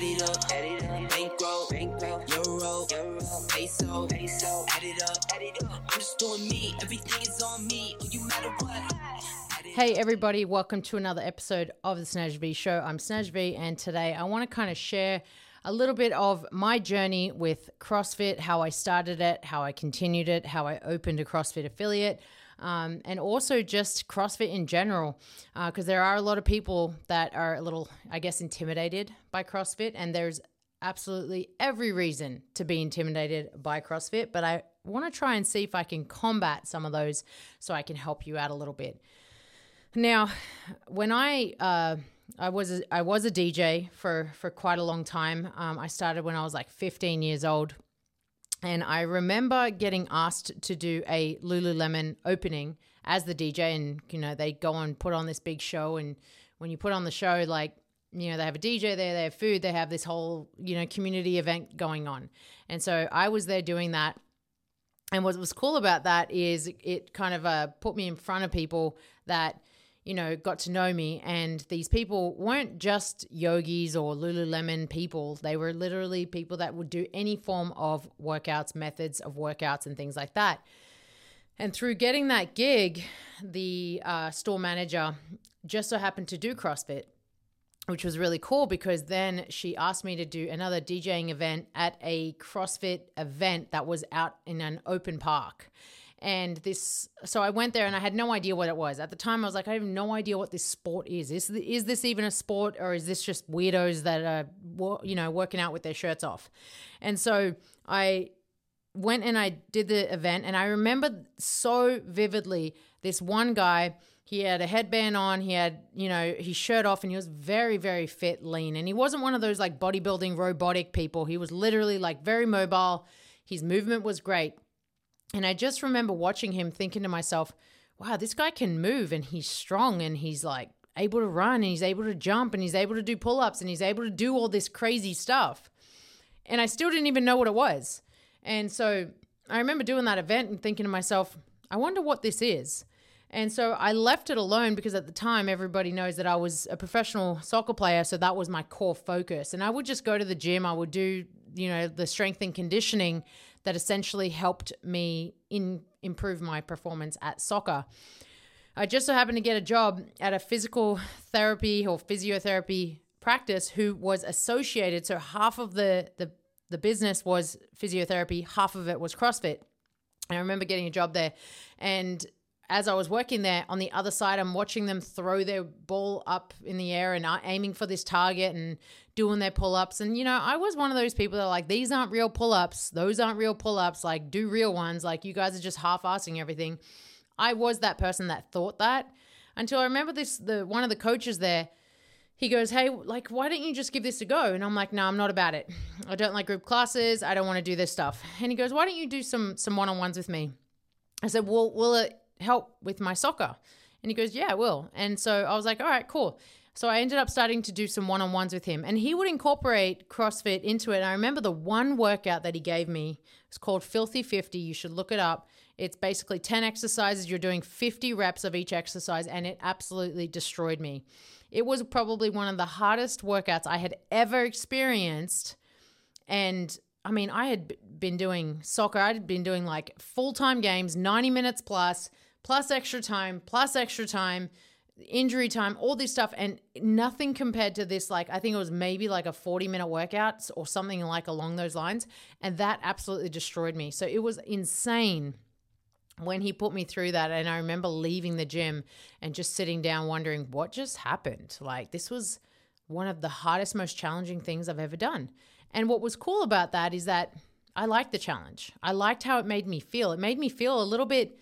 Add it up. Bankroll, bankroll. Euro, euro. Peso, peso. Add it up, add it up. I'm just doing me. Everything is on me. Oh, you matter what. Hey everybody, welcome to another episode of the Snez V Show. I'm Snez V, and today I want to kind of share a little bit of my journey with CrossFit, how I started it, how I continued it, how I opened a CrossFit affiliate, um, and also just CrossFit in general, because there are a lot of people that are a little, I guess, intimidated by CrossFit, and there's absolutely every reason to be intimidated by CrossFit, but I want to try and see if I can combat some of those so I can help you out a little bit. Now, when I uh, I was a, I was a DJ for for quite a long time. Um, I started when I was like 15 years old, and I remember getting asked to do a Lululemon opening as the DJ, and you know they go and put on this big show, and when you put on the show, like you know they have a DJ there, they have food, they have this whole you know community event going on, and so I was there doing that. And what was cool about that is it kind of uh, put me in front of people that you know got to know me. And these people weren't just yogis or lululemon people. They were literally people that would do any form of workouts methods of workouts and things like that. And through getting that gig the uh, store manager just so happened to do crossfit which was really cool because then she asked me to do another DJing event at a CrossFit event that was out in an open park. And this, so I went there and I had no idea what it was. At the time, I was like, I have no idea what this sport is. Is, is this even a sport or is this just weirdos that are, you know, working out with their shirts off? And so I went and I did the event, and I remember so vividly this one guy. He had a headband on, he had, you know, his shirt off, and he was very, very fit, lean. And he wasn't one of those like bodybuilding robotic people. He was literally like very mobile. His movement was great. And I just remember watching him thinking to myself, wow, this guy can move and he's strong and he's like able to run and he's able to jump and he's able to do pull ups and he's able to do all this crazy stuff. And I still didn't even know what it was. And so I remember doing that event and thinking to myself, I wonder what this is. And so I left it alone because at the time everybody knows that I was a professional soccer player, so that was my core focus. And I would just go to the gym, I would do, you know, the strength and conditioning that essentially helped me in improve my performance at soccer. I just so happened to get a job at a physical therapy or physiotherapy practice who was associated. So half of the the, the business was physiotherapy, half of it was CrossFit. And I remember getting a job there and as I was working there on the other side, I'm watching them throw their ball up in the air and uh, aiming for this target and doing their pull ups. And, you know, I was one of those people that like, these aren't real pull ups. Those aren't real pull ups. Like, do real ones. Like, you guys are just half assing everything. I was that person that thought that until I remember this, the one of the coaches there. He goes, Hey, like, why don't you just give this a go? And I'm like, No, I'm not about it. I don't like group classes. I don't want to do this stuff. And he goes, Why don't you do some some one on ones with me? I said, Well, will it help with my soccer? And he goes, Yeah, I will. And so I was like, All right, cool. So I ended up starting to do some one on ones with him. And he would incorporate CrossFit into it. And I remember the one workout that he gave me was called Filthy 50. You should look it up. It's basically 10 exercises. You're doing 50 reps of each exercise. And it absolutely destroyed me. It was probably one of the hardest workouts I had ever experienced. And I mean, I had been doing soccer, I had been doing like full time games, 90 minutes plus, plus extra time, plus extra time, injury time, all this stuff, and nothing compared to this. Like, I think it was maybe like a 40 minute workout or something like along those lines. And that absolutely destroyed me. So it was insane when he put me through that and i remember leaving the gym and just sitting down wondering what just happened like this was one of the hardest most challenging things i've ever done and what was cool about that is that i liked the challenge i liked how it made me feel it made me feel a little bit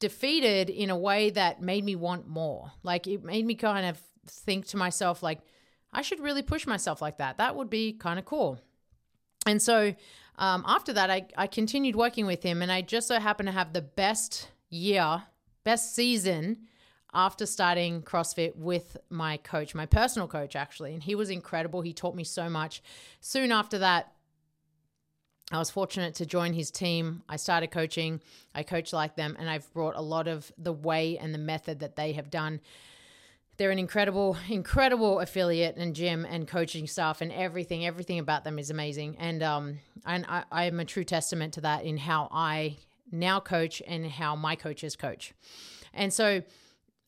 defeated in a way that made me want more like it made me kind of think to myself like i should really push myself like that that would be kind of cool and so um, after that, I, I continued working with him, and I just so happened to have the best year, best season after starting CrossFit with my coach, my personal coach, actually. And he was incredible. He taught me so much. Soon after that, I was fortunate to join his team. I started coaching, I coach like them, and I've brought a lot of the way and the method that they have done they're an incredible, incredible affiliate and gym and coaching staff and everything. Everything about them is amazing, and um, and I, I am a true testament to that in how I now coach and how my coaches coach. And so,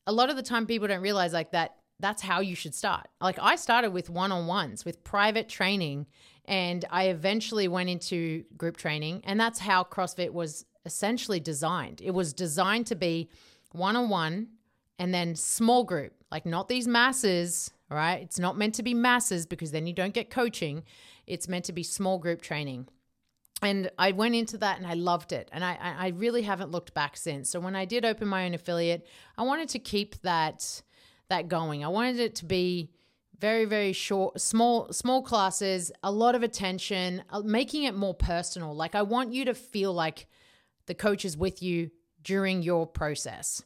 a lot of the time, people don't realize like that. That's how you should start. Like I started with one on ones, with private training, and I eventually went into group training, and that's how CrossFit was essentially designed. It was designed to be one on one and then small group, like not these masses, right? It's not meant to be masses because then you don't get coaching. It's meant to be small group training. And I went into that and I loved it. And I, I really haven't looked back since. So when I did open my own affiliate, I wanted to keep that that going. I wanted it to be very very short small small classes a lot of attention uh, making it more personal like i want you to feel like the coach is with you during your process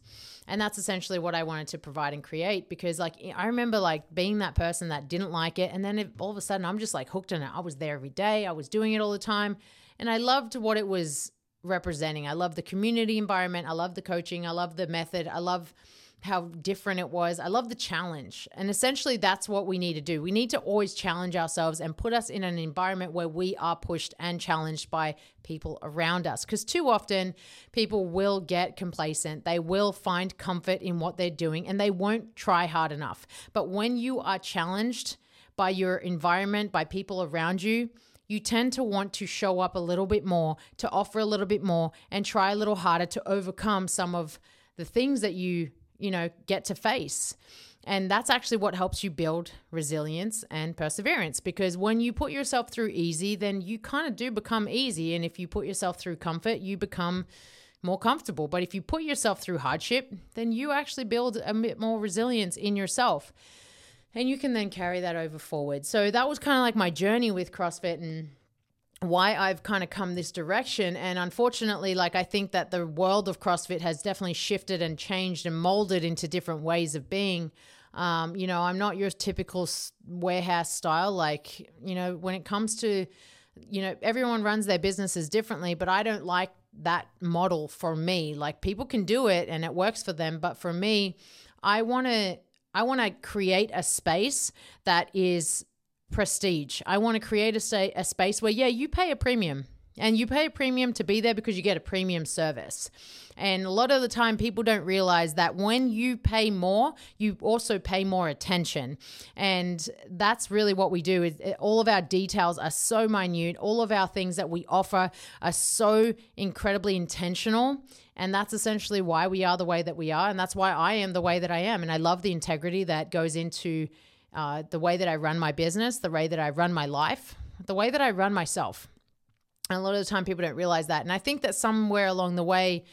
and that's essentially what I wanted to provide and create because like I remember like being that person that didn't like it and then it, all of a sudden I'm just like hooked on it. I was there every day. I was doing it all the time and I loved what it was representing. I love the community environment. I love the coaching. I love the method. I love how different it was. I love the challenge. And essentially, that's what we need to do. We need to always challenge ourselves and put us in an environment where we are pushed and challenged by people around us. Because too often, people will get complacent. They will find comfort in what they're doing and they won't try hard enough. But when you are challenged by your environment, by people around you, you tend to want to show up a little bit more, to offer a little bit more, and try a little harder to overcome some of the things that you you know, get to face. And that's actually what helps you build resilience and perseverance because when you put yourself through easy, then you kind of do become easy. And if you put yourself through comfort, you become more comfortable. But if you put yourself through hardship, then you actually build a bit more resilience in yourself. And you can then carry that over forward. So that was kind of like my journey with CrossFit and why I've kind of come this direction. And unfortunately, like I think that the world of CrossFit has definitely shifted and changed and molded into different ways of being. Um, you know, I'm not your typical warehouse style. Like, you know, when it comes to, you know, everyone runs their businesses differently, but I don't like that model for me. Like, people can do it and it works for them. But for me, I want to. I want to create a space that is prestige. I want to create a, a space where, yeah, you pay a premium and you pay a premium to be there because you get a premium service. And a lot of the time, people don't realize that when you pay more, you also pay more attention. And that's really what we do. Is all of our details are so minute. All of our things that we offer are so incredibly intentional. And that's essentially why we are the way that we are. And that's why I am the way that I am. And I love the integrity that goes into uh, the way that I run my business, the way that I run my life, the way that I run myself. And a lot of the time, people don't realize that. And I think that somewhere along the way,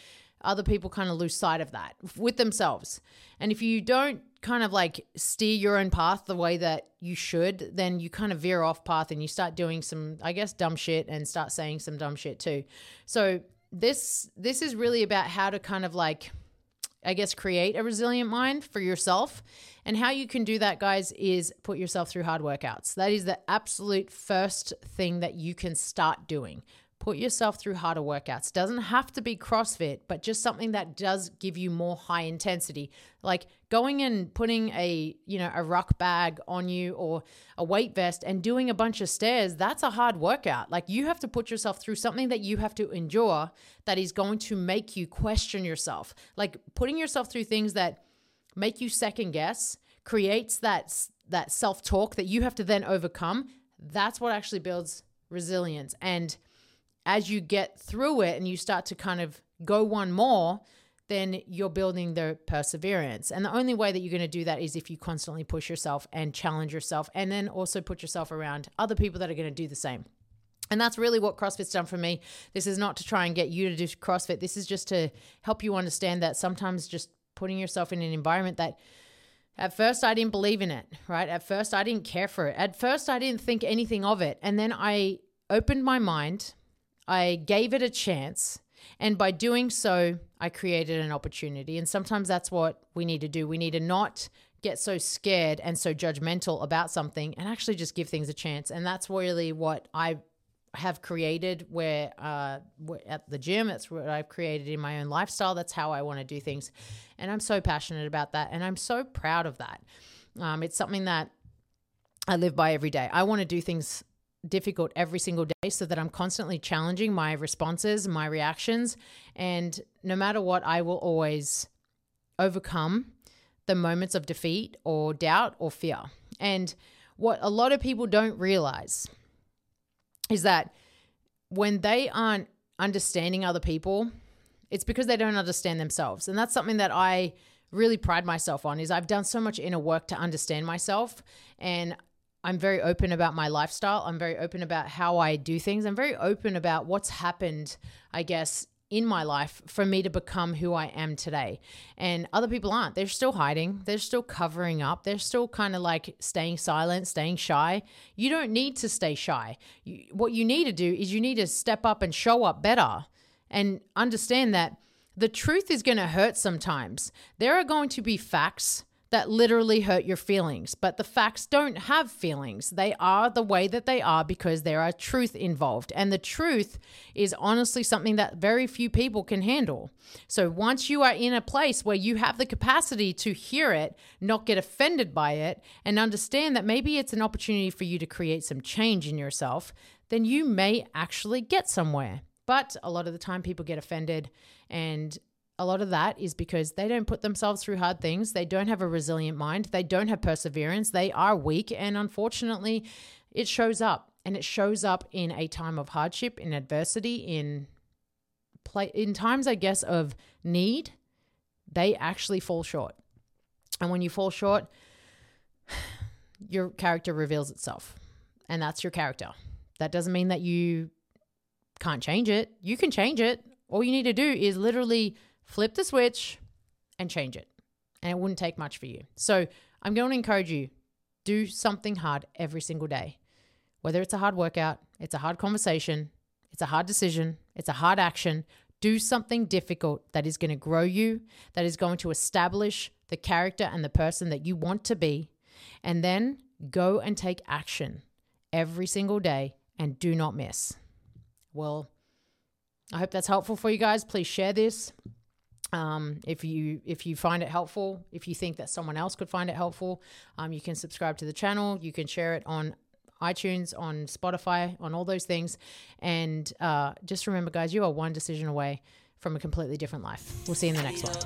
other people kind of lose sight of that with themselves. And if you don't kind of like steer your own path the way that you should, then you kind of veer off path and you start doing some, I guess, dumb shit and start saying some dumb shit too. So this this is really about how to kind of like I guess, create a resilient mind for yourself. And how you can do that, guys, is put yourself through hard workouts. That is the absolute first thing that you can start doing. Put yourself through harder workouts. Doesn't have to be CrossFit, but just something that does give you more high intensity. Like going and putting a, you know, a ruck bag on you or a weight vest and doing a bunch of stairs, that's a hard workout. Like you have to put yourself through something that you have to endure that is going to make you question yourself. Like putting yourself through things that make you second guess creates that that self-talk that you have to then overcome. That's what actually builds resilience and as you get through it and you start to kind of go one more, then you're building the perseverance. And the only way that you're going to do that is if you constantly push yourself and challenge yourself, and then also put yourself around other people that are going to do the same. And that's really what CrossFit's done for me. This is not to try and get you to do CrossFit. This is just to help you understand that sometimes just putting yourself in an environment that at first I didn't believe in it, right? At first I didn't care for it. At first I didn't think anything of it. And then I opened my mind I gave it a chance. And by doing so, I created an opportunity. And sometimes that's what we need to do. We need to not get so scared and so judgmental about something and actually just give things a chance. And that's really what I have created where uh, at the gym. That's what I've created in my own lifestyle. That's how I want to do things. And I'm so passionate about that. And I'm so proud of that. Um, it's something that I live by every day. I want to do things difficult every single day so that I'm constantly challenging my responses, my reactions. And no matter what, I will always overcome the moments of defeat or doubt or fear. And what a lot of people don't realize is that when they aren't understanding other people, it's because they don't understand themselves. And that's something that I really pride myself on is I've done so much inner work to understand myself and I'm very open about my lifestyle. I'm very open about how I do things. I'm very open about what's happened, I guess, in my life for me to become who I am today. And other people aren't. They're still hiding, they're still covering up, they're still kind of like staying silent, staying shy. You don't need to stay shy. You, what you need to do is you need to step up and show up better and understand that the truth is going to hurt sometimes. There are going to be facts that literally hurt your feelings. But the facts don't have feelings. They are the way that they are because there are truth involved. And the truth is honestly something that very few people can handle. So once you are in a place where you have the capacity to hear it, not get offended by it, and understand that maybe it's an opportunity for you to create some change in yourself, then you may actually get somewhere. But a lot of the time, people get offended and a lot of that is because they don't put themselves through hard things. They don't have a resilient mind. They don't have perseverance. They are weak. And unfortunately, it shows up. And it shows up in a time of hardship, in adversity, in play in times, I guess, of need, they actually fall short. And when you fall short, your character reveals itself. And that's your character. That doesn't mean that you can't change it. You can change it. All you need to do is literally flip the switch and change it. And it wouldn't take much for you. So I'm going to encourage you do something hard every single day. Whether it's a hard workout, it's a hard conversation, it's a hard decision, it's a hard action. Do something difficult that is going to grow you, that is going to establish the character and the person that you want to be. And then go and take action every single day and do not miss. Well, I hope that's helpful for you guys. Please share this um, if you if you find it helpful if you think that someone else could find it helpful um, you can subscribe to the channel. You can share it on itunes on spotify on all those things. And uh, just remember guys you are one decision away from a completely different life. We'll see you in the next one